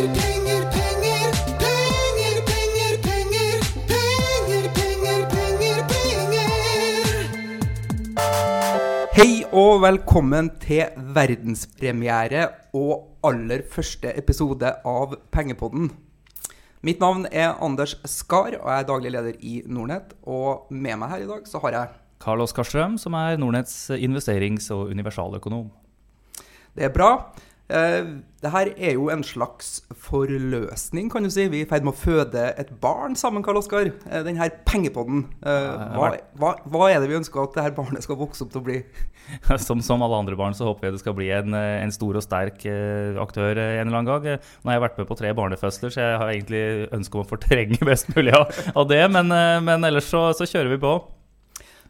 Hei og velkommen til verdenspremiere og aller første episode av Pengepodden. Mitt navn er Anders Skar, og jeg er daglig leder i Nordnett. Og med meg her i dag så har jeg Carlos Oskar Strøm, som er Nordnetts investerings- og universaløkonom. Det er bra. Eh, det her er jo en slags forløsning, kan du si. Vi er i ferd med å føde et barn sammen, Karl Oskar. Eh, den her pengepodden. Eh, hva, hva, hva er det vi ønsker at det her barnet skal vokse opp til å bli? Som, som alle andre barn så håper jeg det skal bli en, en stor og sterk aktør en eller annen gang. Nå har jeg vært med på tre barnefødsler, så jeg har egentlig ønske om å fortrenge best mulig av, av det. Men, men ellers så, så kjører vi på.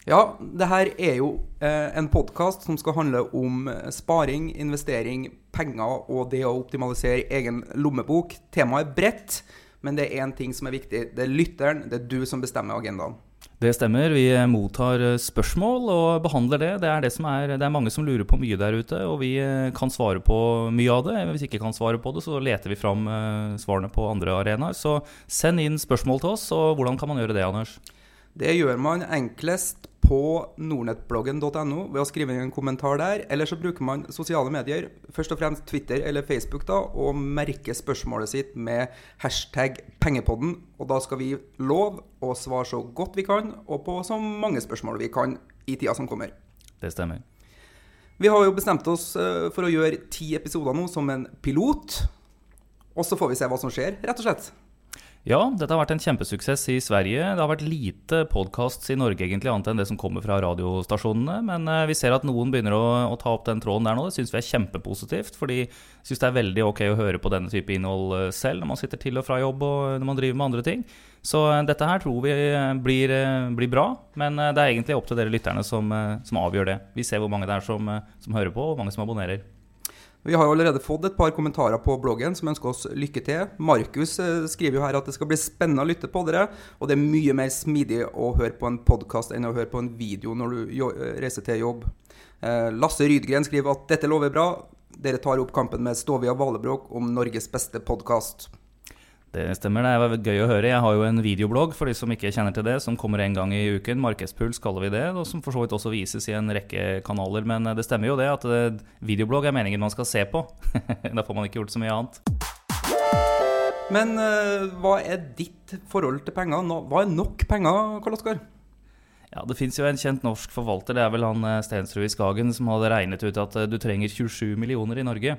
Ja, det her er jo eh, en podkast som skal handle om sparing, investering, penger og det å optimalisere egen lommebok. Temaet er bredt, men det er én ting som er viktig. Det er lytteren, det er du som bestemmer agendaen. Det stemmer. Vi mottar eh, spørsmål og behandler det. Det er, det som er, det er mange som lurer på mye der ute, og vi eh, kan svare på mye av det. Hvis vi ikke kan svare på det, så leter vi fram eh, svarene på andre arenaer. Så send inn spørsmål til oss, og hvordan kan man gjøre det, Anders? Det gjør man enklest på nordnettbloggen.no ved å skrive inn en kommentar der. Eller så bruker man sosiale medier, først og fremst Twitter eller Facebook, da, og merker spørsmålet sitt med hashtag pengepodden. Og da skal vi love å svare så godt vi kan, og på så mange spørsmål vi kan i tida som kommer. Det stemmer. Vi har jo bestemt oss eh, for å gjøre ti episoder nå som en pilot. Og så får vi se hva som skjer, rett og slett. Ja, dette har vært en kjempesuksess i Sverige. Det har vært lite podkasts i Norge, egentlig, annet enn det som kommer fra radiostasjonene. Men eh, vi ser at noen begynner å, å ta opp den tråden der nå. Det syns vi er kjempepositivt. Fordi jeg syns det er veldig ok å høre på denne type innhold eh, selv når man sitter til og fra jobb og når man driver med andre ting. Så eh, dette her tror vi eh, blir, eh, blir bra. Men eh, det er egentlig opp til dere lytterne som, eh, som avgjør det. Vi ser hvor mange det er som, eh, som hører på, og hvor mange som abonnerer. Vi har jo allerede fått et par kommentarer på bloggen som ønsker oss lykke til. Markus eh, skriver jo her at det skal bli spennende å lytte på dere, og det er mye mer smidig å høre på en podkast enn å høre på en video når du eh, reiser til jobb. Eh, Lasse Rydgren skriver at dette lover bra. Dere tar opp kampen med Stovia Valebråk om Norges beste podkast. Det stemmer, det er gøy å høre. Jeg har jo en videoblogg for de som ikke kjenner til det, som kommer en gang i uken. Markedspuls kaller vi det, og som for så vidt også vises i en rekke kanaler. Men det stemmer jo det at eh, videoblogg er meningen man skal se på. da får man ikke gjort så mye annet. Men eh, hva er ditt forhold til penger? Nå- Hva er nok penger, Karl Oskar? Ja, Det fins jo en kjent norsk forvalter, det er vel han eh, Stensrud i Skagen, som hadde regnet ut at eh, du trenger 27 millioner i Norge.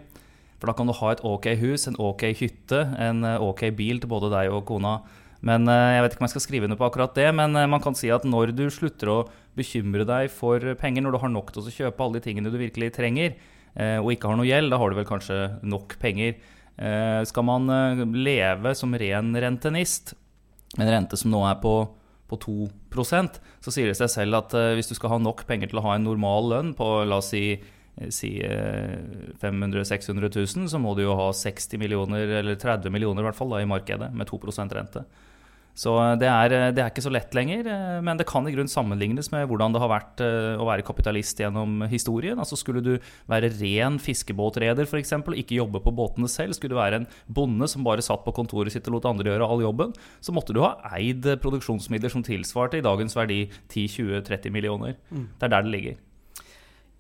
For da kan du ha et ok hus, en ok hytte, en eh, ok bil til både deg og kona. Men eh, Jeg vet ikke om jeg skal skrive under på akkurat det, men eh, man kan si at når du slutter å bekymre deg for penger, når du har nok til å kjøpe alle de tingene du virkelig trenger, og ikke har noe gjeld, da har du vel kanskje nok penger. Skal man leve som ren rentenist, en rente som nå er på på 2% så sier det seg selv at hvis du skal ha nok penger til å ha en normal lønn på la oss si, si eh, 500 000-600 000, så må du jo ha 60 millioner, eller 30 millioner i hvert fall, da, i markedet med 2% rente. Så eh, det er, eh, det er ikke så lett lenger, men det kan i grunn sammenlignes med hvordan det har vært å være kapitalist gjennom historien. Altså Skulle du være ren fiskebåtreder f.eks., og ikke jobbe på båtene selv, skulle du være en bonde som bare satt på kontoret sitt og lot andre gjøre all jobben, så måtte du ha eid produksjonsmidler som tilsvarte i dagens verdi 10-20-30 millioner. Det er der det ligger.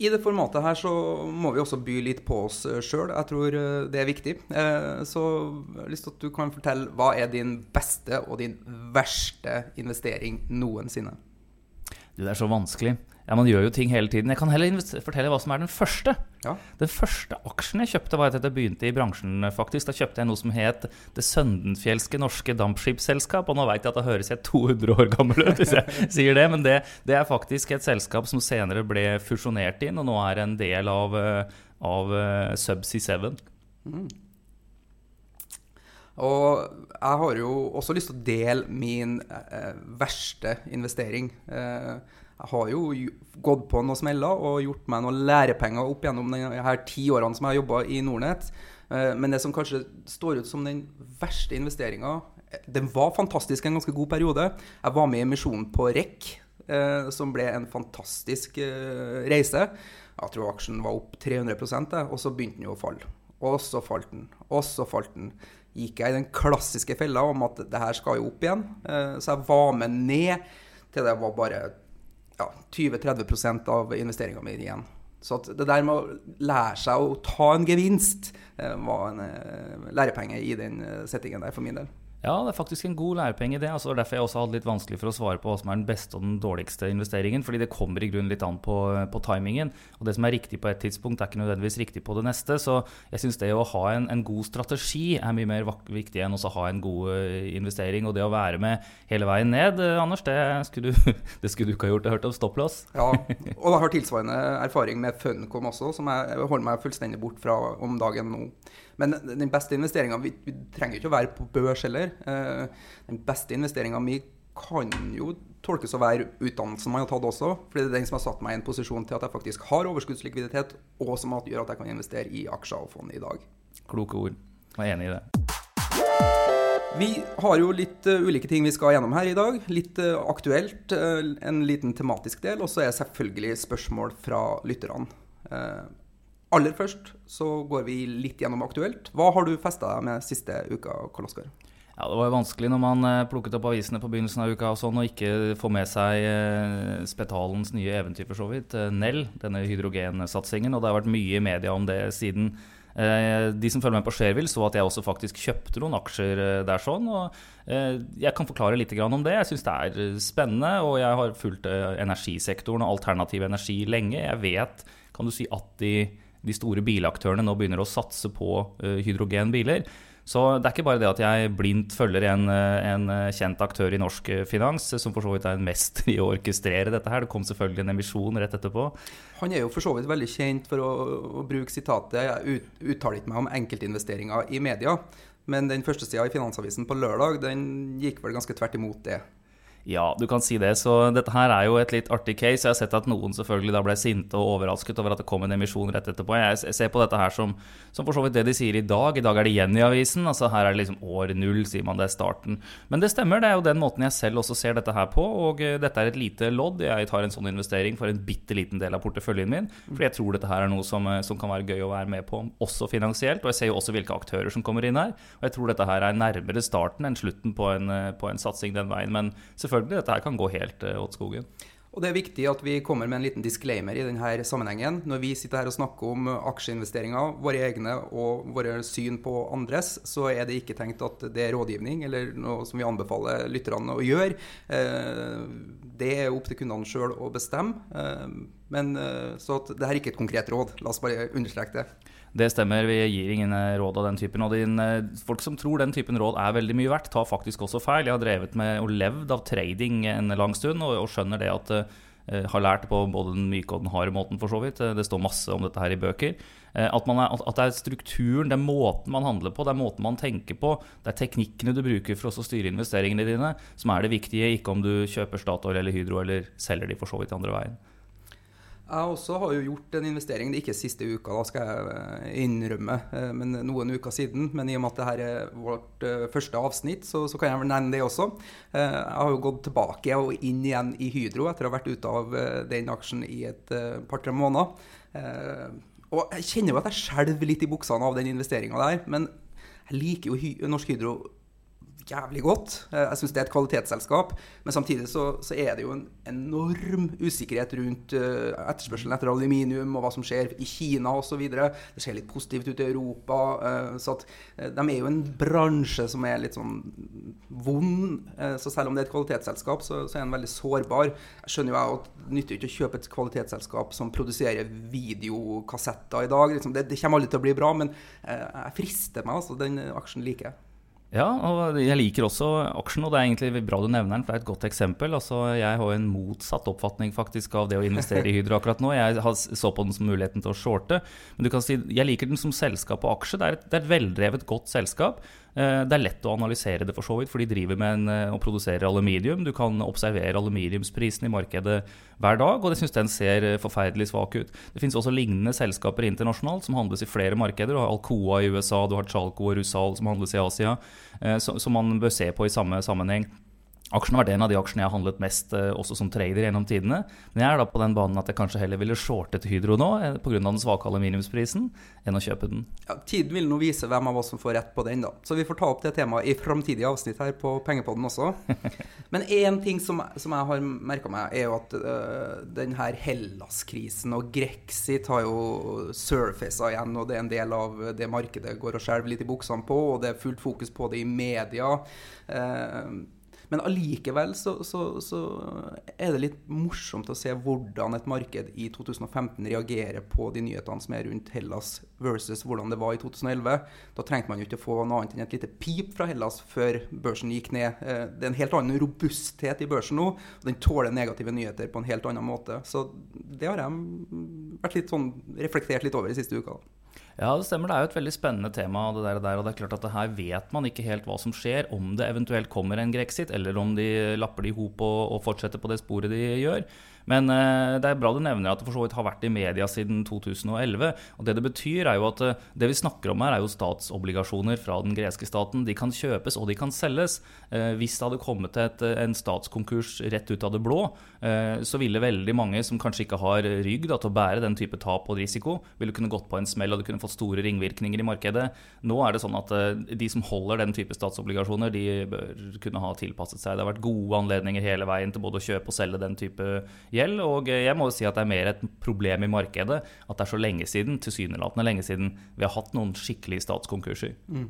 I det formatet her så må vi også by litt på oss sjøl. Jeg tror eh, det er viktig. Eh, Så jeg har lyst til at du kan fortelle hva er din beste og din verste investering noensinne? Det er så vanskelig. Ja, Man gjør jo ting hele tiden. Jeg kan heller fortelle hva som er den første. Ja. Den første aksjen jeg kjøpte, var etter at jeg begynte i bransjen. faktisk. Da kjøpte jeg noe som het Det Søndenfjelske Norske Dampskipsselskap. Og nå veit jeg at da høres jeg 200 år gammel ut hvis jeg sier det, men det, det er faktisk et selskap som senere ble fusjonert inn, og nå er en del av, eh, av eh, Subsea 7. Og jeg har jo også lyst til å dele min eh, verste investering. Eh, jeg har jo gått på noen smeller og gjort meg noen lærepenger opp gjennom de her ti årene som jeg har jobba i Nordnett. Eh, men det som kanskje står ut som den verste investeringa Den var fantastisk en ganske god periode. Jeg var med i emisjonen på REC, eh, som ble en fantastisk eh, reise. Jeg tror aksjen var opp 300 det, og så begynte den jo å falle. Og så falt den, og så falt den. gikk jeg i den klassiske fella om at det her skal jo opp igjen. Eh, så jeg var med ned til det var bare ja, 20-30 av investeringa mi igjen. Så det der med å lære seg å ta en gevinst eh, var en eh, lærepenge i den eh, settingen der for min del. Ja, det er faktisk en god lærepenge det. Altså, er derfor jeg også hadde litt vanskelig for å svare på hva som er den beste og den dårligste investeringen. Fordi det kommer i grunnen litt an på, på timingen. Og det som er riktig på et tidspunkt, er ikke nødvendigvis riktig på det neste. Så jeg syns det å ha en, en, god strategi er mye mer viktig enn å ha en god eh, investering. Og det å være med hele veien ned, eh, Anders, det skulle du, det skulle du ikke ha gjort. Jeg hørt om stopplås. Ja, og jeg har tilsvarende erfaring med Funcom også, som jeg holder meg fullstendig bort fra om dagen nå. Men den beste investeringa vi, vi, trenger ikke å være på børs heller. Eh, den beste investeringa mi kan jo tolkes å være utdannelsen man har tatt også. fordi det er den som har satt meg i en posisjon til at jeg faktisk har overskuddslikviditet, og som gjør at jeg kan investere i aksjer og fond i dag. Kloke ord. Jeg er enig i det. Vi har jo litt uh, ulike ting vi skal gjennom her i dag. Litt uh, aktuelt, uh, en liten tematisk del, og så er selvfølgelig spørsmål fra lytterne. Aller først så går vi litt gjennom aktuelt. Hva har du festa deg med siste uka, Karl Oskar? Ja, Det var jo vanskelig når man eh, plukket opp avisene på begynnelsen av uka og sånn, og ikke få med seg eh, Spetalens nye eventyr, for så vidt. Eh, Nell, denne hydrogensatsingen. Og det har vært mye i media om det siden. De som følger med på Shareville, så at jeg også faktisk kjøpte noen aksjer der sånn. og Jeg kan forklare litt om det. Jeg syns det er spennende, og jeg har fulgt energisektoren og alternativ energi lenge. Jeg vet, kan du si, at de de store bilaktørene nå begynner å satse på uh, hydrogenbiler. Så det er ikke bare det at jeg blindt følger en, eh, en, eh, kjent aktør i norsk finans, som for så vidt er en mester i å orkestrere dette her. Det kom selvfølgelig en emisjon rett etterpå. Han er jo for så vidt veldig kjent for å, å bruke sitatet 'Jeg uttaler ikke meg om enkeltinvesteringer i media'. Men den første sida i Finansavisen på lørdag den gikk vel ganske tvert imot det. Ja, du kan si det. Så dette her er jo et litt artig case. Jeg har sett at noen selvfølgelig da ble sinte og overrasket over at det kom en emisjon rett etterpå. Jeg ser på dette her som, som for så vidt det de sier i dag. I dag er det igjen i avisen. Altså her er det liksom år null, sier man. Det er starten. Men det stemmer. Det er jo den måten jeg selv også ser dette her på. Og eh, dette er et lite lodd. Jeg tar en sånn investering for en bitte liten del av porteføljen min. Fordi jeg tror dette her er noe som, eh, som kan være gøy å være med på, også finansielt. Og jeg ser jo også hvilke aktører som kommer inn her. Og jeg tror dette her er nærmere starten enn slutten på en, eh, på en satsing den veien. Men selvfølgelig, dette her kan gå helt uh, åt skogen. Og Det er viktig at vi kommer med en liten disclaimer i denne sammenhengen. Når vi sitter her og snakker om aksjeinvesteringer, våre egne og våre syn på andres, så er det ikke tenkt at det er rådgivning eller noe som vi anbefaler lytterne å gjøre. Eh, det er opp til kundene sjøl å bestemme. Eh, men Så at det her er ikke et konkret råd. La oss bare understreke det. Det stemmer, vi gir ingen eh, råd av den typen. Og din, eh, folk som tror den typen råd er veldig mye verdt, tar faktisk også feil. Jeg har drevet med og levd av trading en lang stund, og, og skjønner det at uh, har lært på både den myke og den harde måten, for så vidt. Det står masse om dette her i bøker. At, er, at, det er strukturen, det er måten man handler på, det er måten man tenker på, det er teknikkene du bruker for å styre investeringene dine, som er det viktige, ikke om du kjøper Statoil eller Hydro eller selger de for så vidt andre veien. Jeg også har jo gjort en investering, det er ikke siste uka, da skal jeg eh, innrømme, eh, men noen uker siden. Men i og med at dette er vårt eh, første avsnitt, så, så, kan jeg vel nevne det også. Jeg har jo gått tilbake og inn igjen i Hydro etter å ha vært ute av den aksjen i et par-tre måneder. Og jeg kjenner jo at jeg skjelver litt i buksene av den investeringa der, men jeg liker jo Norsk Hydro jævlig godt. Eh, jeg syns det er et kvalitetsselskap. Men samtidig så, så, er det jo en enorm usikkerhet rundt uh, etterspørselen etter aluminium og hva som skjer i Kina osv. Det ser litt positivt ut i Europa. Uh, så at, de er jo en bransje som er litt sånn vond. så selv om det er et kvalitetsselskap, så, så er den veldig sårbar. Jeg skjønner jo at det nytter ikke å kjøpe et kvalitetsselskap som produserer videokassetter i dag. Liksom, det, det, kommer aldri til å bli bra, men jeg frister meg. altså Den aksjen liker jeg. Ja, og jeg liker også aksjen, og det er egentlig bra du nevner den, for det er et godt eksempel. Altså, jeg har en motsatt oppfatning faktisk av det å investere i Hydro akkurat nå. Jeg så på den som muligheten til å shorte. Men du kan si, jeg liker den som selskap og aksje. Det er et, det er et veldrevet, godt selskap. Eh, det er lett å analysere det, for så vidt, for de driver med en, å produserer produsere aluminium. Du kan observere aluminiumsprisen i markedet hver dag, og jeg syns den ser eh, forferdelig svak ut. Det finnes også lignende selskaper internasjonalt som handles i flere markeder. Du har Alcoa i USA, du har Chalco og Rusal som handles i Asia, som man bør se på i samme sammenheng. Aksjen har vært en av de aksjene jeg har handlet mest eh, også som trader gjennom tidene. Men jeg er da på den banen at jeg kanskje heller ville shortet Hydro nå eh, pga. den svake aluminiumsprisen, enn å kjøpe den. Ja, tiden vil nå vise hvem av oss som får rett på den, da. Så vi får ta opp det temaet i framtidige avsnitt her på Pengepodden også. Men én ting som, som jeg har merka meg, er jo at øh, den her Hellas-krisen og Grexit har jo surfacet igjen, og det er en del av det markedet går og skjelver litt i buksene på, og det er fullt fokus på det i media. Eh, men allikevel så, så, så, er det litt morsomt å se hvordan et marked i 2015 reagerer på de nyhetene som er rundt Hellas versus hvordan det var i 2011. Da trengte man jo ikke å få noe annet enn et lite pip fra Hellas før børsen gikk ned. Eh, det er en helt annen robusthet i børsen nå, og den tåler negative nyheter på en helt annen måte. Så det har jeg vært litt sånn reflektert litt over de siste uka. Ja, det stemmer. Det er jo et veldig spennende tema. det der, og der, og det er klart at her vet man ikke helt hva som skjer, om det eventuelt kommer en grexit, eller om de lapper det i hop og, og fortsetter på det sporet de gjør. Men eh, det er bra du nevner at det for så vidt har vært i media siden 2011. og Det det betyr, er jo at eh, det vi snakker om her, er jo statsobligasjoner fra den greske staten. De kan kjøpes og de kan selges. Eh, hvis det hadde kommet et, en statskonkurs rett ut av det blå, så ville veldig mange som kanskje ikke har rygg da, til å bære den type tap og risiko, ville kunne gått på en smell og det kunne fått store ringvirkninger i markedet. Nå er det sånn at de som holder den type statsobligasjoner, de bør kunne ha tilpasset seg. Det har vært gode anledninger hele veien til både å kjøpe og selge den type gjeld. Og jeg må jo si at det er mer et problem i markedet at det er så lenge siden, tilsynelatende lenge siden, vi har hatt noen skikkelige statskonkurser. Mm.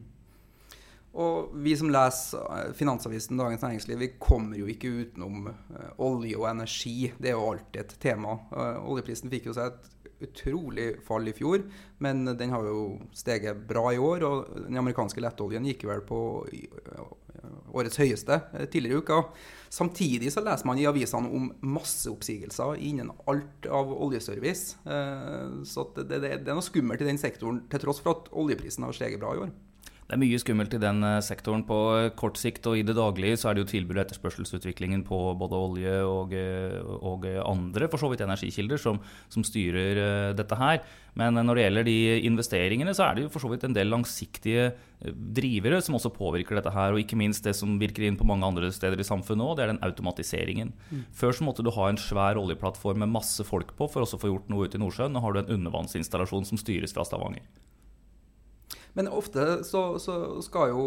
Og vi som leser eh, Finansavisen Dagens Næringsliv, vi kommer jo ikke utenom uh, olje og energi. Det er jo alltid et tema. Uh, oljeprisen fikk jo seg et utrolig fall i fjor, men den har jo steget bra i år. Og den amerikanske lettoljen gikk vel på årets høyeste tidligere i uka. Samtidig så leser man i avisene om masseoppsigelser innen alt av oljeservice. Så det, det, det er noe skummelt i den sektoren, til tross for at oljeprisen har steget bra i år. Det er mye skummelt i den eh, sektoren. På kort sikt og i det daglige så er det jo tilbud- og etterspørselsutviklingen på både olje og, eh, og andre for så vidt energikilder som, som, styrer dette her. Men når det gjelder de investeringene, så er det jo for så vidt en del langsiktige drivere som også påvirker dette her. Og ikke minst det som virker inn på mange andre steder i samfunnet òg, det er den automatiseringen. Mm. Før så måtte du ha en svær oljeplattform med masse folk på for også å få gjort noe ute i Nordsjøen. Nå har du en undervannsinstallasjon som styres fra Stavanger. Men ofte så, så, skal jo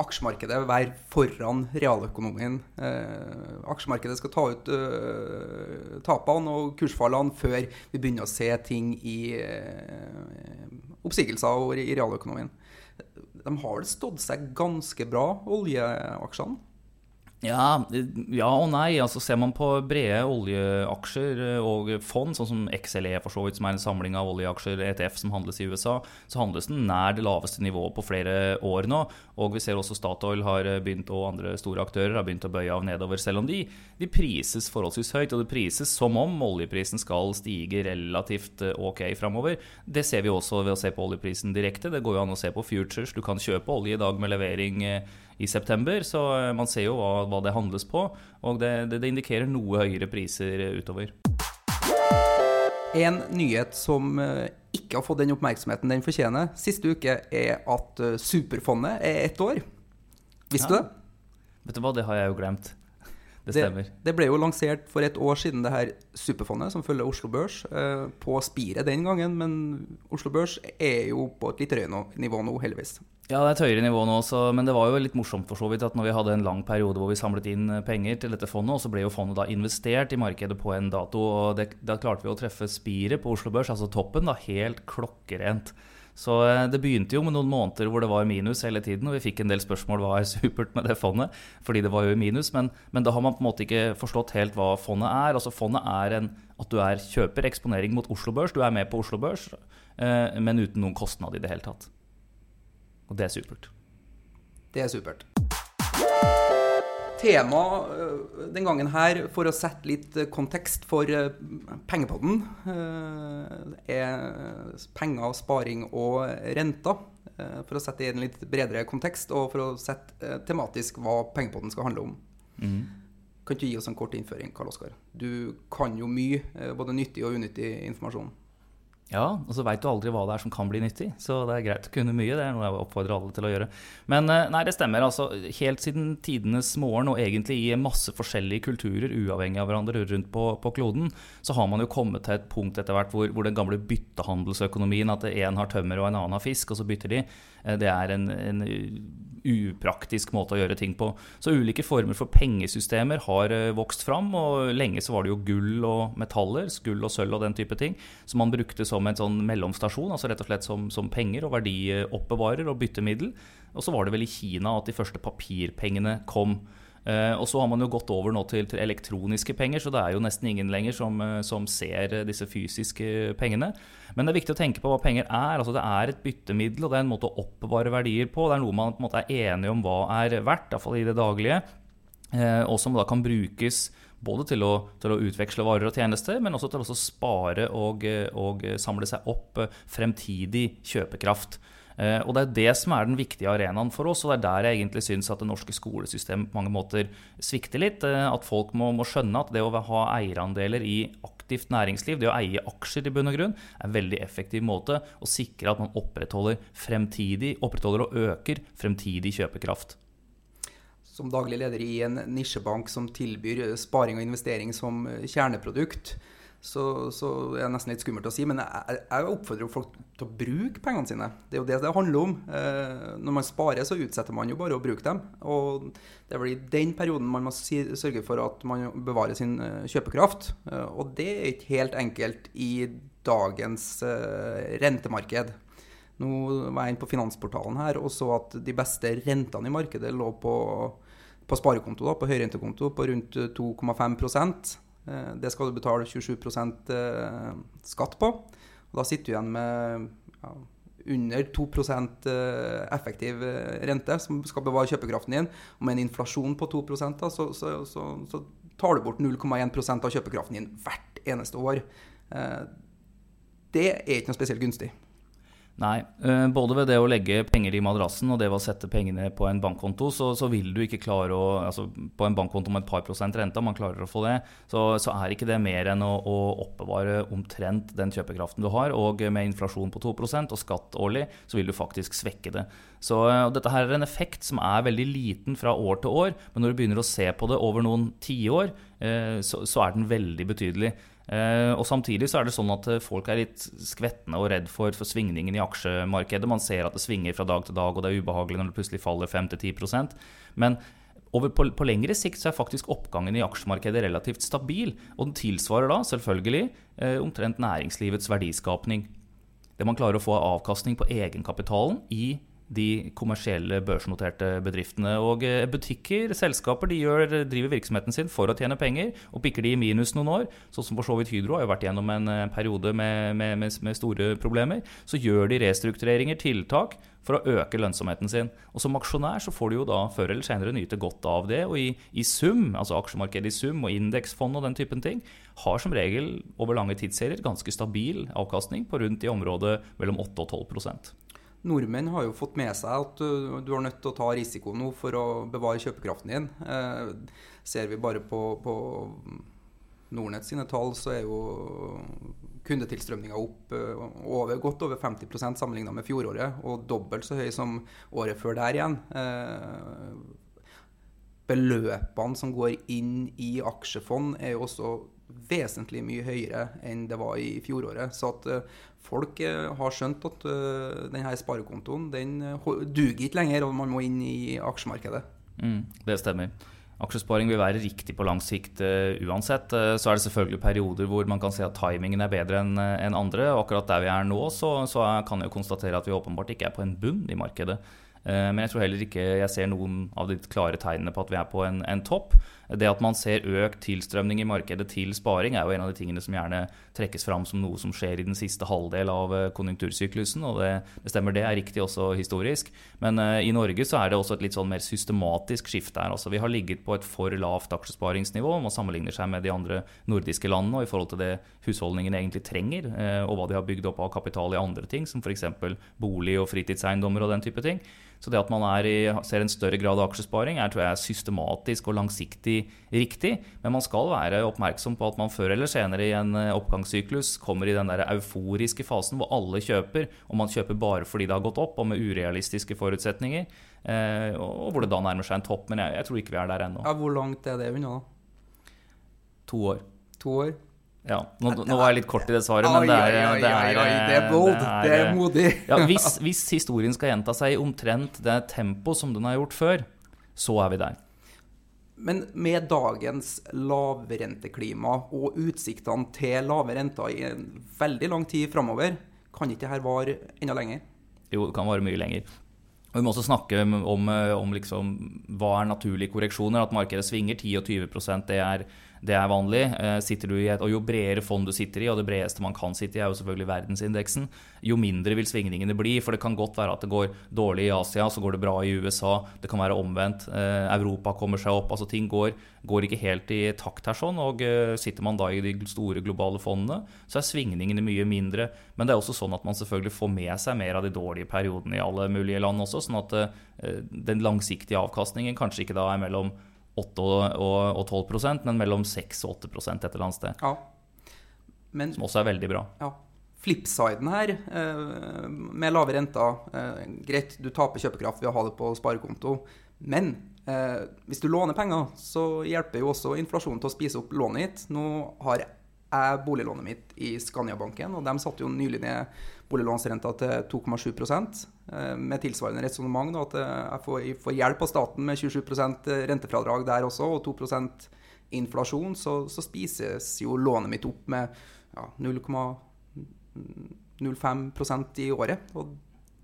aksjemarkedet være foran realøkonomien. Eh, aksjemarkedet skal ta ut eh, tapene og kursfallene før vi begynner å se ting i eh, oppsigelser og i realøkonomien. De har stått seg ganske bra, oljeaksjene? Ja, ja, og nei. altså Ser man på brede oljeaksjer eh, og fond, sånn som XLE, for så vidt, som er en samling av oljeaksjer, ETF, som handles i USA, så handles den nær det laveste nivået på flere år nå. Og vi ser også Statoil har begynt, og andre store aktører har begynt å bøye av nedover, selv om de, de prises forholdsvis høyt. Og det prises som om oljeprisen skal stige relativt eh, ok framover. Det ser vi også ved å se på oljeprisen direkte. Det går jo an å se på futures. Du kan kjøpe olje i dag med levering eh, i september. Så eh, man ser jo hva, hva det handles på, og det, det, det, indikerer noe høyere priser utover. En nyhet som eh, ikke har fått den oppmerksomheten den fortjener siste uke, er at eh, Superfondet er ett år. Visste ja. du det? Vet du hva, det har jeg jo glemt. Det stemmer. Det, det, ble jo lansert for et år siden, det her Superfondet, som følger Oslo Børs, eh, på spiret den gangen. Men Oslo Børs er jo på et litt høyere nivå nå, heldigvis. Ja, det er et høyere nivå nå, også, men det var jo litt morsomt for så vidt at når vi hadde en lang periode hvor vi samlet inn eh, penger til dette fondet, og så ble jo fondet da investert i markedet på en dato, og det, da klarte vi å treffe spiret på Oslo Børs, altså toppen, da helt klokkerent. Så eh, det begynte jo med noen måneder hvor det var minus hele tiden, og vi fikk en del spørsmål hva er supert med det fondet, fordi det var jo i minus. Men, men da har man på en måte ikke forstått helt hva fondet er. Altså Fondet er en, at du er kjøper eksponering mot Oslo Børs, du er med på Oslo Børs, eh, men uten noen kostnad i det hele tatt. Og det er supert. Det er supert tema eh, den gangen her, for å sette litt eh, kontekst for eh, pengepodden, er penger, sparing og renter. For å sette det i en litt bredere kontekst, og for å sette tematisk hva pengepodden skal handle om. Mm. Kan du gi oss en kort innføring, Karl Oskar? Du kan jo mye, både nyttig og unyttig informasjon. Ja, og så veit du aldri hva det er som kan bli nyttig. Så det er greit å kunne mye. Det er noe jeg oppfordrer alle til å gjøre. Men eh, nei, det stemmer. altså Helt siden tidenes morgen, og egentlig i masse forskjellige kulturer, uavhengig av hverandre rundt på, på kloden, så har man jo kommet til et punkt etter hvert hvor, hvor den gamle byttehandelsøkonomien, at én har tømmer og en annen har fisk, og så bytter de, det er en, en upraktisk måte å gjøre ting på. Så ulike former for pengesystemer har eh, vokst fram, og lenge så var det jo gull og metaller, gull og sølv og den type ting, som man brukte som en sånn mellomstasjon, altså rett og slett som, som penger og verdioppbevarer og byttemiddel. Og så var det vel i Kina at de første papirpengene kom. Eh, og så har man jo gått over nå til, til, elektroniske penger, så det er jo nesten ingen lenger som, eh, som, ser disse fysiske pengene. Men det er viktig å tenke på hva penger er. altså Det er et byttemiddel, og det er en måte å oppbevare verdier på. Det er noe man på en måte er enige om hva er verdt, iallfall i det daglige. Eh, og som da kan brukes både til å, til å, utveksle varer og tjenester, men også til å spare og, og samle seg opp fremtidig kjøpekraft. Eh, og Det er det som er den viktige arenaen for oss, og det er der jeg egentlig syns at det norske skolesystemet på mange måter svikter litt. Eh, at folk må, må, skjønne at det å ha eierandeler i aktivt næringsliv, det å eie aksjer i bunn og grunn, er en veldig effektiv måte å sikre at man opprettholder fremtidig, opprettholder og øker fremtidig kjøpekraft. Som daglig leder i en nisjebank som tilbyr sparing og investering som kjerneprodukt, så, så er det nesten litt skummelt å si. Men jeg, jeg oppfordrer folk til å bruke pengene sine. Det er jo det det handler om. Eh, når man sparer, så utsetter man jo bare å bruke dem. Og det er vel i den perioden man må si, sørge for at man bevarer sin eh, kjøpekraft. Eh, og det er ikke helt enkelt i dagens rentemarked. Nå var jeg inne på Finansportalen her og så at de beste rentene i markedet lå på, på sparekonto, da, på høyrentekonto, på rundt 2,5 Eh, det skal du betale 27 eh, skatt på. Og da sitter du igjen med ja, under 2 eh, effektiv rente, som skal bevare kjøpekraften din. Og med en inflasjon på 2 da, så, så, så, så tar du bort 0,1% av kjøpekraften din hvert eneste år. Det er ikke noe spesielt gunstig. Nei. Eh, både ved det å legge penger i madrassen og det ved å sette pengene på en bankkonto, så, så, vil du ikke klare å Altså på en bankkonto med et par prosent rente, man klarer å få det, så, så er ikke det mer enn å, å, oppbevare omtrent den kjøpekraften du har. Og med inflasjon på 2% og skatt årlig, så vil du faktisk svekke det. Så dette her er en effekt som er veldig liten fra år til år, men når du begynner å se på det over noen tiår, eh, så, så er den veldig betydelig. Eh, og Samtidig så er det sånn at eh, folk er litt skvetne og redd for, for svingningen i aksjemarkedet. Man ser at det svinger fra dag til dag, og det er ubehagelig når det plutselig faller 5-10% Men over på, på, lengre sikt så er faktisk oppgangen i aksjemarkedet relativt stabil. Og den tilsvarer da selvfølgelig eh, omtrent næringslivets verdiskapning. Det man klarer å få av avkastning på egenkapitalen i de kommersielle børsnoterte bedriftene. Og eh, butikker, selskaper, de gjør, driver virksomheten sin for å tjene penger. Og pikker de i minus noen år, sånn som for så vidt Hydro har jo vært gjennom en eh, periode med, med, med, med, store problemer, så gjør de restruktureringer, tiltak, for å øke lønnsomheten sin. Og som aksjonær så får du jo da før eller senere nyte godt av det. Og i, i sum, altså aksjemarkedet i sum og indeksfond og den typen ting, har som regel over lange tidsserier ganske stabil avkastning på rundt i området mellom 8 og 12 Nordmenn har jo fått med seg at du, du er nødt til å ta risiko nå for å bevare kjøpekraften din. Eh, ser vi bare på, på Nordnett sine tall, så er jo kundetilstrømninga opp eh, over, godt over 50% sammenligna med fjoråret, og dobbelt så høy som året før der igjen. Eh, beløpene som går inn i aksjefond, er jo også vesentlig mye høyere enn det var i fjoråret. Så at uh, folk uh, har skjønt at uh, denne sparekontoen den duger ikke lenger, og man må inn i aksjemarkedet. Mm, det stemmer. Aksjesparing vil være riktig på lang sikt uansett. så er det selvfølgelig perioder hvor man kan se at timingen er bedre enn en andre. Og akkurat der vi er nå, så, så kan jeg konstatere at vi åpenbart ikke er på en bunn i markedet. Uh, men jeg tror heller ikke jeg ser noen av de klare tegnene på at vi er på en, en, topp. Det at man ser økt tilstrømning i markedet til sparing, er jo en av de tingene som gjerne trekkes fram som noe som skjer i den siste halvdel av eh, konjunktursyklusen. Og det, det stemmer, det er riktig også historisk. Men uh, i Norge så er det også et litt sånn mer systematisk skifte her. Altså, vi har ligget på et for lavt aksjesparingsnivå man sammenligner seg med de andre nordiske landene og i forhold til det husholdningene egentlig trenger, uh, og hva de har bygd opp av kapital i andre ting, som f.eks. bolig og fritidseiendommer og den type ting. Så det at man i, ser en større grad av aksjesparing, er tror jeg, systematisk og langsiktig riktig, men man skal være oppmerksom på at man før eller senere i en eh, oppgangssyklus kommer i den der euforiske fasen hvor alle kjøper, og man kjøper bare fordi det har gått opp, og med urealistiske forutsetninger, eh, og hvor det da nærmer seg en topp. Men jeg, jeg tror ikke vi er der ennå. Ja, hvor langt er det unna, da? To år. To år? Ja, nå, nå var jeg litt kort i det svaret, men det er, det er, det er bold. Det er modig. Ja, hvis, hvis historien skal gjenta seg i omtrent det tempo som den har gjort før, så er vi der. Men med dagens lavrenteklima og utsiktene til lave renter i en veldig lang tid framover, kan ikke dette vare enda lenger? Jo, det kan vare mye lenger. Vi må også snakke om, om, om liksom, hva er naturlige korreksjoner. At markedet svinger 10 og 20 det er, det er vanlig. Eh, sitter du i et, og Jo bredere fond du sitter i, og det bredeste man kan sitte i, er jo selvfølgelig verdensindeksen, jo mindre vil svingningene bli. For det kan godt være at det går dårlig i Asia, så går det bra i USA. Det kan være omvendt. Eh, Europa kommer seg opp. altså Ting går, går ikke helt i takt her. sånn, og eh, Sitter man da i de store globale fondene, så er svingningene mye mindre. Men det er også sånn at man selvfølgelig får med seg mer av de dårlige periodene i alle mulige land også. sånn at den langsiktige avkastningen kanskje ikke da er mellom 8 og, og, og 12% men mellom 6 og 8 et eller annet sted. Ja. Men Som også er veldig bra. ja, flipsiden her, eh, med lave renter eh, Greit, du taper kjøpekraft ved å ha det på sparekonto, men eh, hvis du låner penger, så hjelper jo også inflasjonen til å spise opp lånet ditt. Nå har jeg boliglånet mitt i Skandiabanken, og de satte jo nylig ned boliglånsrenta til 2,7 eh, med tilsvarende resonnement. At eh, jeg får, hjelp av staten med 27% rentefradrag der også, og 2 inflasjon, så, så spises jo lånet mitt opp med ja, 0,05% i året. Og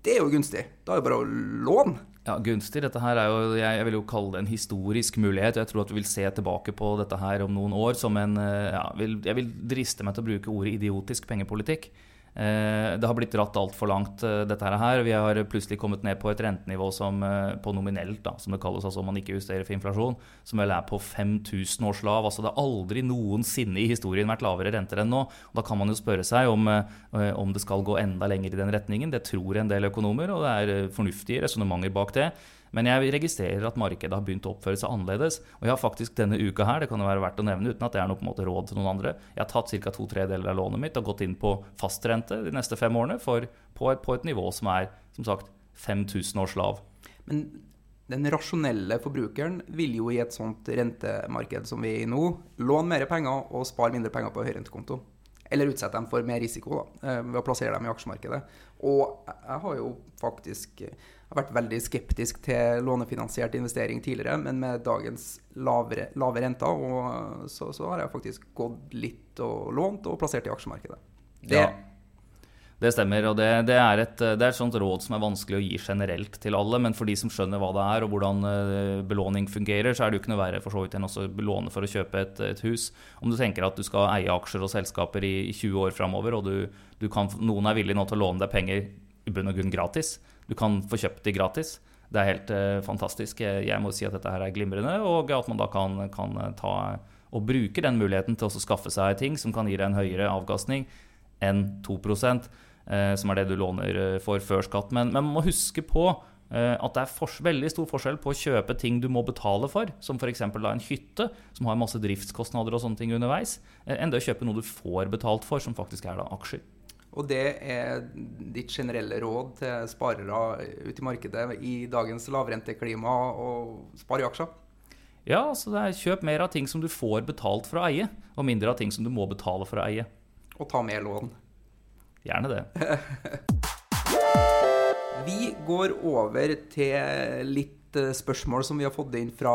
det er jo gunstig. Da er det bare å låne. Ja, Gunstig. Dette her er jo, jeg, vil jo kalle det en historisk mulighet. Jeg tror at vi vil se tilbake på dette her om noen år som en eh, ja, Jeg vil driste meg til å bruke ordet idiotisk pengepolitikk. Eh, det har blitt dratt altfor langt, eh, dette her. Vi har plutselig kommet ned på et rentenivå som, eh, på nominelt, da, som det kalles, altså om man ikke justerer for inflasjon, som vel er på 5000 års lav. Altså det har aldri noensinne i historien vært lavere renter enn nå. Og da kan man jo spørre seg om, om det skal gå enda lenger i den retningen. Det tror en del økonomer, og det er fornuftige resonnementer bak det. Men jeg registrerer at markedet har begynt å oppføre seg annerledes. Og jeg har faktisk denne uka her, det kan jo være verdt å nevne uten at det er noe på en måte råd til noen andre, jeg har tatt ca. to tredeler av lånet mitt og gått inn på fastrente de neste fem årene for, på, et, på et nivå som er som sagt 5000 års lav. Men den rasjonelle forbrukeren vil jo i et sånt rentemarked som vi er i nå, låne mer penger og spare mindre penger på høyrentekonto. Eller utsette dem for mer risiko da, eh, ved å plassere dem i aksjemarkedet. Og jeg har jo faktisk jeg har vært veldig skeptisk til lånefinansiert investering tidligere, men med dagens lavere, lave renter så, så har jeg faktisk gått litt og lånt og plassert i aksjemarkedet. Det, Ja. Det stemmer, og det, det, er et, det er et sånt råd som er vanskelig å gi generelt til alle. Men for de som skjønner hva det er og hvordan eh, belåning fungerer, så er det jo ikke noe verre for så vidt enn å belåne for å kjøpe et, et hus. Om du tenker at du skal eie aksjer og selskaper i, i 20 år framover, og du, du kan, noen er villig nå til å låne deg penger i bunn og grunn gratis. Du kan få kjøpt de gratis. Det er helt eh, fantastisk. Jeg, må si at dette her er glimrende, og at man da kan, kan ta og bruke den muligheten til å skaffe seg ting som kan gi deg en høyere avkastning enn 2 eh, som er det du låner eh, for før skatt. Men, men man må huske på eh, at det er veldig stor forskjell på å kjøpe ting du må betale for, som f.eks. en hytte, som har masse driftskostnader og sånne ting underveis, eh, enn det å kjøpe noe du får betalt for, som faktisk er da aksjer. Og det er ditt generelle råd til sparere ute i markedet i dagens lavrenteklima og spare i aksjer? Ja, så det er kjøp mer av ting som du får betalt for å eie, og mindre av ting som du må betale for å eie. Og ta mer lån. Gjerne det. Vi går over til litt eh, spørsmål som vi har fått inn fra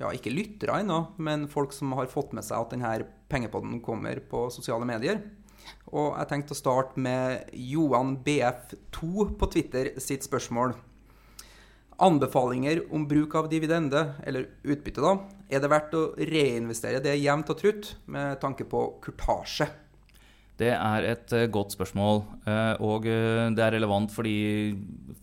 ja, ikke lyttere ennå, men folk som har fått med seg at denne pengepodden kommer på sosiale medier. Og jeg tenkte å starte med Johan BF2 på Twitter sitt spørsmål. Anbefalinger om bruk av dividende, eller utbytte, da. Er det verdt å reinvestere det jevnt og trutt med tanke på kurtasje? Det er et eh, godt spørsmål, eh, og eh, det er relevant fordi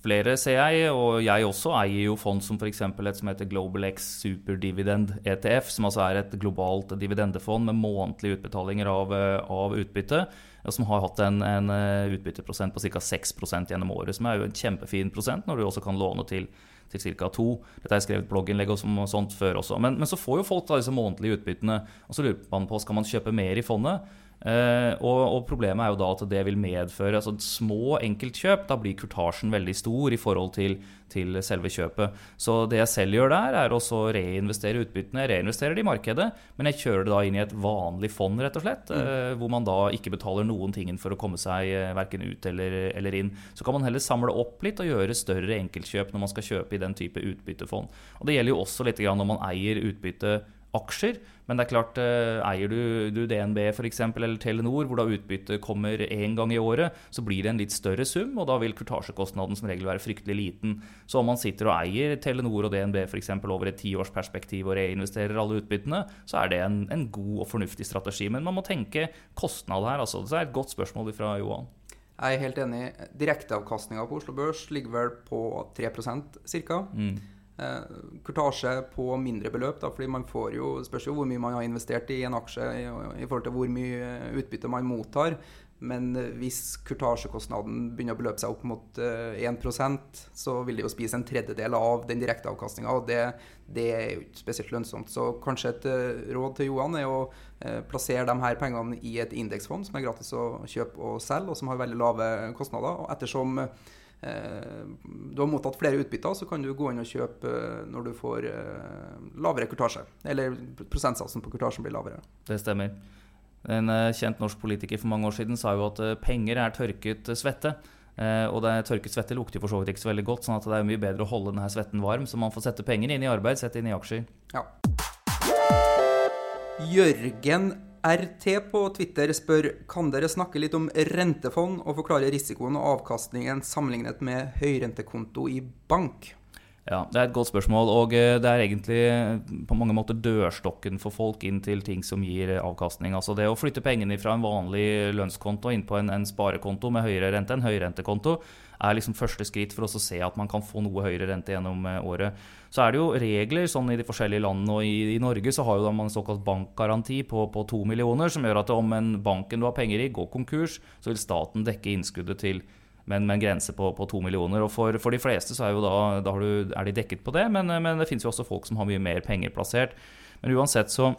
flere, ser jeg, og jeg også, eier jo fond som f.eks. et som heter Global X Superdividend ETF, som altså er et globalt dividendefond med månedlige utbetalinger av, av utbytte, og som har hatt en, en utbytteprosent på ca. 6% gjennom året, som er jo en kjempefin prosent når du også kan låne til, til ca. 2. Dette har jeg skrevet blogginnlegg og og sånt før også. Men, men så får jo folk da disse månedlige utbyttene, og så lurer man på skal man kjøpe mer i fondet. Eh, og, og problemet er jo da at det vil medføre altså små enkeltkjøp. Da blir kurtasjen veldig stor i forhold til, til selve kjøpet. Så det jeg selv gjør der, er også å reinvestere utbyttene. Jeg reinvesterer det i markedet, men jeg kjører det da inn i et vanlig fond, rett og slett. eh, hvor man da ikke betaler noen ting for å komme seg uh, verken ut eller, eller inn. Så kan man heller samle opp litt og gjøre større enkeltkjøp når man skal kjøpe i den type utbyttefond. Og det gjelder jo også litt grann når man eier utbytte aksjer. Men det er klart, eh, eier du, du DNB for eksempel, eller Telenor, hvor da utbyttet kommer én gang i året, så blir det en litt større sum, og da vil kurtasjekostnaden som regel være fryktelig liten. Så om man sitter og eier Telenor og DNB for eksempel, over et tiårsperspektiv og reinvesterer alle utbyttene, så er det en, en god og fornuftig strategi. Men man må tenke kostnad her. altså. Det er et godt spørsmål fra Johan. Jeg er helt enig. Direkteavkastninga på Oslo Børs ligger vel på 3 ca. Mm. Eh, kurtasje på mindre beløp, da, fordi man får jo, spørs jo hvor mye man har investert i en aksje i, i forhold til hvor mye utbytte man mottar. Men eh, hvis kurtasjekostnaden begynner å beløpe seg opp mot eh, 1% så vil det jo spise en tredjedel av den direkte avkastninga, og det, det er jo ikke spesielt lønnsomt. Så kanskje et eh, råd til Johan er å eh, plassere de her pengene i et indeksfond som er gratis å kjøpe og selge, og som har veldig lave kostnader. Og ettersom eh, du har mottatt flere utbytter, så kan du gå inn og kjøpe eh, når du får eh, lavere kurtasje. Eller prosentsatsen på kurtasjen blir lavere. Det stemmer. En eh, kjent norsk politiker for mange år siden sa jo at eh, penger er tørket eh, svette. Eh, og det tørket svette lukter for så vidt ikke så veldig godt, sånn at det er mye bedre å holde denne svetten varm, så man får sette penger inn i arbeid, sette inn i aksjer. Ja. Jørgen RT på Twitter spør kan dere snakke litt om rentefond og forklare risikoen og avkastningen sammenlignet med høyrentekonto i bank. Ja, Det er et godt spørsmål, og eh, det er egentlig eh, på mange måter dørstokken for folk inn til ting som gir eh, avkastning. Altså det å flytte pengene fra en vanlig lønnskonto inn på en, en sparekonto med høyere rente, en høyrentekonto, er liksom første skritt for å se at man kan få noe høyere rente gjennom året. Så er det jo regler sånn i de forskjellige landene, og i, i Norge så har jo man en såkalt bankgaranti på, på to millioner, som gjør at om en banken du har penger i går konkurs, så vil staten dekke innskuddet til men med en grense på, på to millioner. Og for, for de fleste så er, da, da har du, er de dekket på det, men, men det finnes jo også folk som har mye mer penger plassert. Men uansett så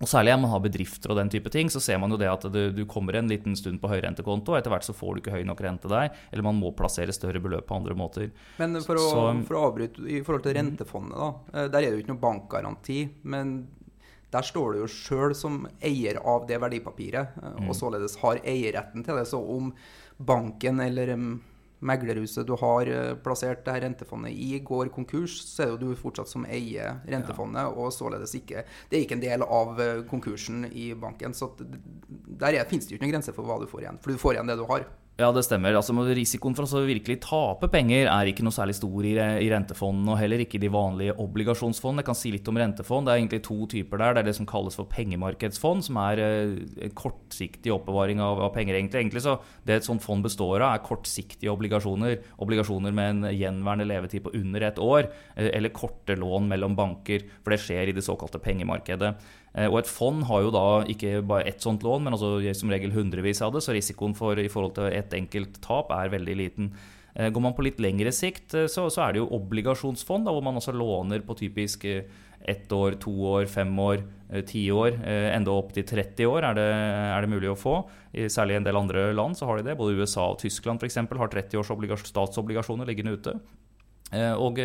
og Særlig om man har bedrifter og den type ting, så ser man jo det at du, du kommer en liten stund på høyrentekonto, og etter hvert så får du ikke høy nok rente der, eller man må plassere større beløp på andre måter. Men for å, Så- for å avbryte i forhold til rentefondet, da. eh, Der er det jo ikke noe bankgaranti. Men der står du jo sjøl som eier av det verdipapiret, eh, og således har eierretten til det. Så om banken eller meglerhuset du har eh, plassert det her rentefondet i, går konkurs, så er det jo du fortsatt som eier rentefondet, og således ikke Det er ikke en del av eh, konkursen i banken. Så der er, finnes det jo ikke noen grense for hva du får igjen. For du får igjen det du har. Ja, det stemmer. Altså, risikoen for å virkelig tape penger er ikke noe særlig stor i, i rentefondene, og heller ikke i de vanlige obligasjonsfondene. Jeg kan si litt om rentefond. Det er egentlig to typer der. Det er det som kalles for pengemarkedsfond, som er eh, kortsiktig oppbevaring av, penger. Egentlig. egentlig så Det et sånt fond består av, er kortsiktige obligasjoner. Obligasjoner med en gjenværende levetid på under et år, eh, eller korte lån mellom banker. For det skjer i det såkalte pengemarkedet. Eh, Og et fond har jo da ikke bare ett sånt lån, men altså som regel hundrevis av det, så risikoen for i forhold til ett enkelt tap er veldig liten. Eh, Går man på litt lengre sikt, eh, så, så er det jo obligasjonsfond, da, hvor man altså låner på typisk ett år, to år, fem år, ti år, enda opp til 30 år er det, er det mulig å få. Særlig i en del andre land så har de det. Både USA og Tyskland eksempel har 30 års statsobligasjoner liggende ute. Og,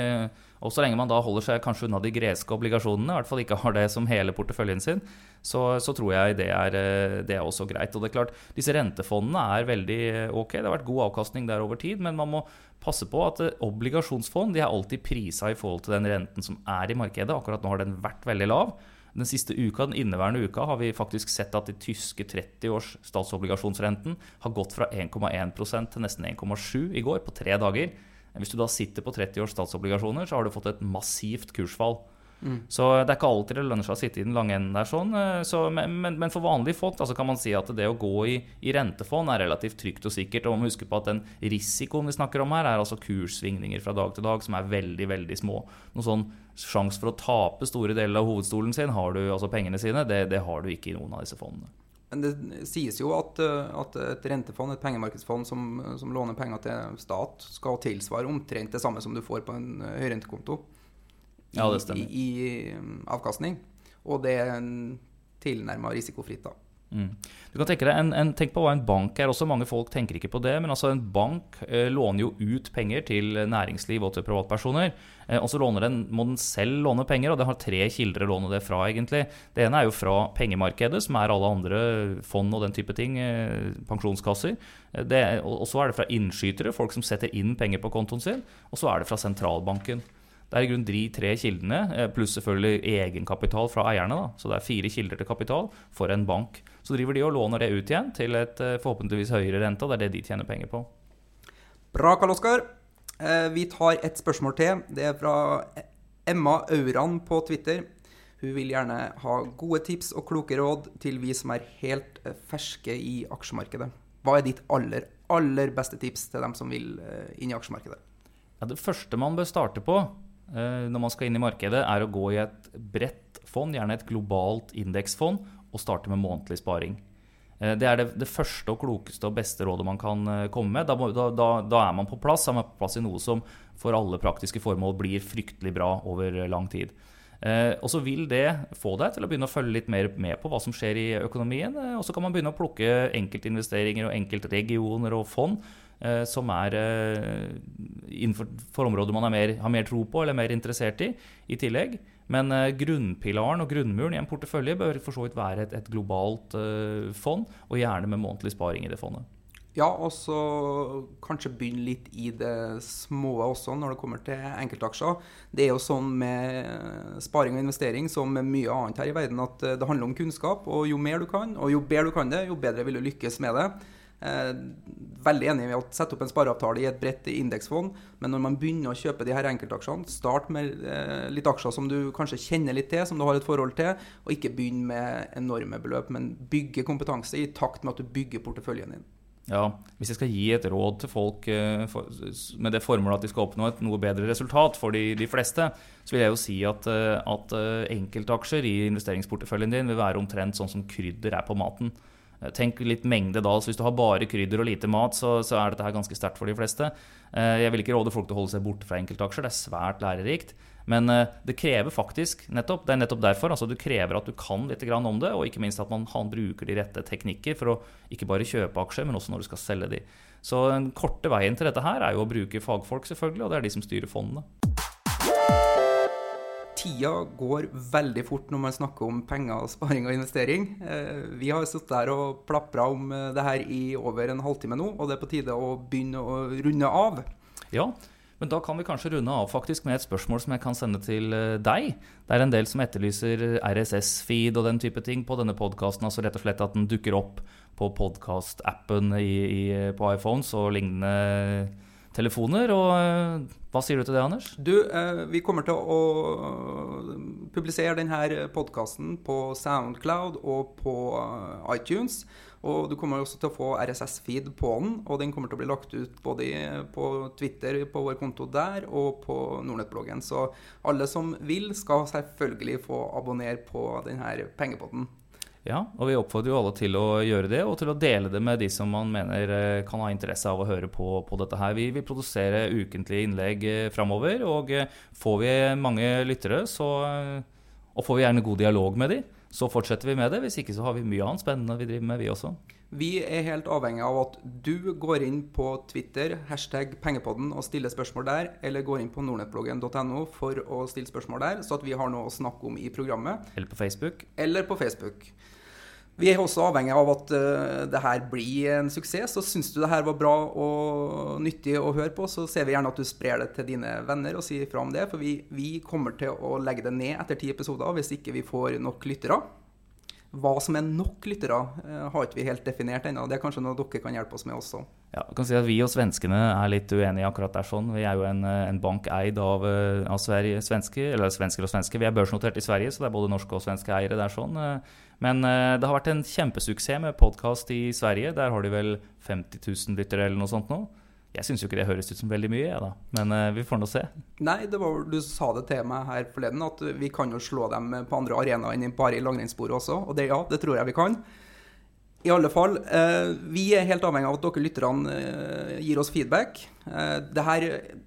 og så lenge man da holder seg kanskje unna de greske obligasjonene, i hvert fall ikke har det som hele porteføljen sin, så, så tror jeg det er, eh, det er også greit. Og det er klart, disse rentefondene er veldig eh, ok, det har vært god avkastning der over tid, men man må passe på at eh, obligasjonsfond de er alltid prisa i forhold til den renten som er i markedet. Akkurat nå har den vært veldig lav. Den siste uka, den inneværende uka har vi faktisk sett at de tyske 30 års statsobligasjonsrenten har gått fra 1,1% til nesten 1,7 i går, på tre dager. Hvis du da sitter på 30 års statsobligasjoner, så har du fått et massivt kursfall. Så det er ikke alltid det lønner seg å sitte i den lange enden der. sånn. eh, Så, men, men, men for vanlige folk da, så kan man si at det å gå i, i rentefond er relativt trygt og sikkert. Og man må huske på at den risikoen vi snakker om her, er altså kurssvingninger fra dag til dag som er veldig veldig små. Noen sånn sjanse for å tape store deler av hovedstolen sin, har du, altså pengene sine, det, det har du ikke i noen av disse fondene. Men det sies jo at, eh, at et rentefond, et pengemarkedsfond som, som låner penger til stat, skal tilsvare omtrent det samme som du får på en eh, høyrentekonto i, Ja, i, i mm, avkastning. Og det er tilnærma risikofritt, da. Mm. Du kan tenke deg, en, en, Tenk på hva en bank er. også Mange folk tenker ikke på det. Men altså en bank eh, låner jo ut penger til næringsliv og til privatpersoner. Eh, og så den, må den selv låne penger, og det har tre kilder å låne det fra. egentlig. Det ene er jo fra pengemarkedet, som er alle andre fond og den type ting. Eh, pensjonskasser. Eh, det, og og så er det fra innskytere, folk som setter inn penger på kontoen sin. Og så er det fra sentralbanken. Det er i grunnen de tre kildene, eh, pluss selvfølgelig egenkapital fra eierne. Da. Så det er fire kilder til kapital for en bank. Så driver de og låner det ut igjen til et eh, forhåpentligvis høyere rente, det er det de tjener penger på. Bra, Karl Oskar. Eh, vi tar et spørsmål til. Det er fra Emma Auran på Twitter. Hun vil gjerne ha gode tips og kloke råd til vi som er helt ferske i aksjemarkedet. Hva er ditt aller, aller beste tips til dem som vil inn i aksjemarkedet? Ja, det første man bør starte på når man skal inn i markedet, er å gå i et bredt fond, gjerne et globalt indeksfond, og starte med månedlig sparing. Eh, Det er det, det første og klokeste og beste rådet man kan eh, komme med. Da, da, da, er man på plass. Man på plass i noe som for alle praktiske formål blir fryktelig bra over eh, lang tid. Eh, og så vil det få deg til å begynne å følge litt mer med på hva som skjer i økonomien. Eh, og så kan man begynne å plukke enkeltinvesteringer og enkeltregioner og fond eh, som er eh, innenfor for områder man er mer, har mer tro på eller mer interessert i, i tillegg. Men eh, grunnpilaren og grunnmuren i en portefølje bør for så vidt være et, et globalt eh, fond, og gjerne med månedlig sparing i det fondet. Ja, og så kanskje begynne litt i det små også når det kommer til enkeltaksjer. Det er jo sånn med sparing og investering som med mye annet her i verden at eh, det handler om kunnskap. Og jo mer du kan, og jo bedre du kan det, jo bedre vil du lykkes med det. Eh, veldig enig i å sette opp en spareavtale i et bredt indeksfond, men når man begynner å kjøpe de her enkeltaksjene, start med eh, litt aksjer som du kanskje kjenner litt til, som du har et forhold til, og ikke begynn med enorme beløp, men bygge kompetanse i takt med at du bygger porteføljen din. Ja, Hvis jeg skal gi et råd til folk eh, med det formålet at de skal oppnå et noe bedre resultat for de, de fleste, så vil jeg jo si at, at enkeltaksjer i investeringsporteføljen din vil være omtrent sånn som krydder er på maten. Eh, Tenk litt mengde da. så Hvis du har bare krydder og lite mat, så, så er dette her ganske sterkt for de fleste. Eh, Jeg vil ikke råde folk til å holde seg borte fra enkeltaksjer. Det er svært lærerikt. Men eh, det krever faktisk nettopp, det er nettopp derfor, altså Du krever at du kan litt om det, og ikke minst at man bruker de rette teknikker for å ikke bare kjøpe aksjer, men også når du skal selge de. Så den korte veien til dette her er jo å bruke fagfolk, selvfølgelig, og det er de som styrer fondene. Tida går veldig fort når man snakker om penger, sparing og investering. Eh, Vi har sittet der og plapra om eh, det her i over en halvtime nå, og det er på tide å begynne å runde av. Ja, men da kan vi kanskje runde av faktisk med et spørsmål som jeg kan sende til eh, deg. Det er en del som etterlyser RSS-feed og den type ting på denne podkasten. Altså rett og slett at den dukker opp på podkast-appen på iPhones og lignende telefoner. Og eh, hva sier du til det, Anders? Du, eh, vi kommer til å publisere denne podkasten på Soundcloud og på eh, iTunes. Og du kommer også til å få RSS-feed på den, og den kommer til å bli lagt ut både på Twitter, på vår konto der, og på Nordnett-bloggen. Så alle som vil, skal selvfølgelig få abonnere på denne pengepodden. Ja, og vi oppfordrer jo alle til å gjøre det, og til å dele det med de som man mener eh, kan ha interesse av å høre på, på dette her. Vi vil produsere ukentlige innlegg eh, framover, og eh, får vi mange lyttere, så, og får vi gjerne god dialog med de, så fortsetter vi med det. Hvis ikke så har vi mye annet spennende vi driver med, vi også. Vi er helt avhengig av at du går inn på Twitter, hashtag pengepodden, og stiller spørsmål der, eller går inn på nordnettbloggen.no for å stille spørsmål der, så at vi har noe å snakke om i programmet, Eller på Facebook. eller på Facebook. Vi er også avhengig av at uh, det her blir en suksess. Så syns du det her var bra og nyttig å høre på, så ser vi gjerne at du sprer det til dine venner og sier fra om det. For vi, vi kommer til å legge det ned etter ti episoder hvis ikke vi får nok lyttere. Hva som er nok lyttere, uh, har ikke vi helt definert ennå. Det er kanskje noe dere kan hjelpe oss med også. Ja, jeg kan si at Vi og svenskene er litt uenige akkurat der. sånn. Vi er jo en, eh, en bank eid av, eh, av Sverige, svensker, eller svensker og svenske. Vi er børsnotert i Sverige, så det er både norske og svenske eiere der. sånn. Eh, Men det har vært en kjempesuksess med podkast i Sverige. Der har de vel 50 000 lyttere eller noe sånt nå. Jeg syns jo ikke det høres ut som veldig mye, da. Men uh, vi får nå se. Nei, var, du sa det til meg her forleden, at vi kan jo slå dem på andre arenaer enn bare i langrennssporet også. Og det, ja, det tror jeg vi kan. I alle fall, eh, vi er helt avhengig av at dere lytterne eh, gir oss feedback. Eh, det her,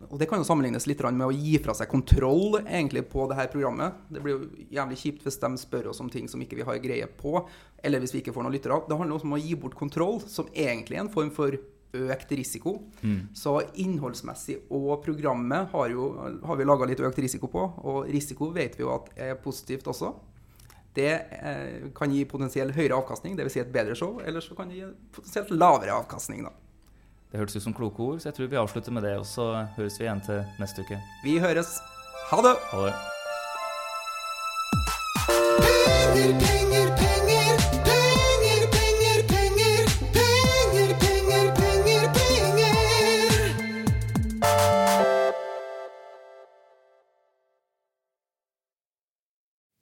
og det kan jo sammenlignes litt med å gi fra seg kontroll egentlig på det her programmet. Det blir jo jævlig kjipt hvis de spør oss om ting som ikke vi har greie på, eller hvis vi ikke får noen lyttere. Det handler også om å gi bort kontroll, som egentlig er en form for økt risiko. Så innholdsmessig og programmet har, jo, har vi laga litt økt risiko på, og risiko vet vi jo at er positivt også. Det eh, kan gi potensielt høyere avkastning, dvs. Si et bedre show, eller så kan det gi potensielt lavere avkastning. da. Det hørtes ut som kloke ord, så jeg tror vi avslutter med det. Og så høres vi igjen til neste uke. Vi høres. Ha det! Ha det. Penger, penger, penger.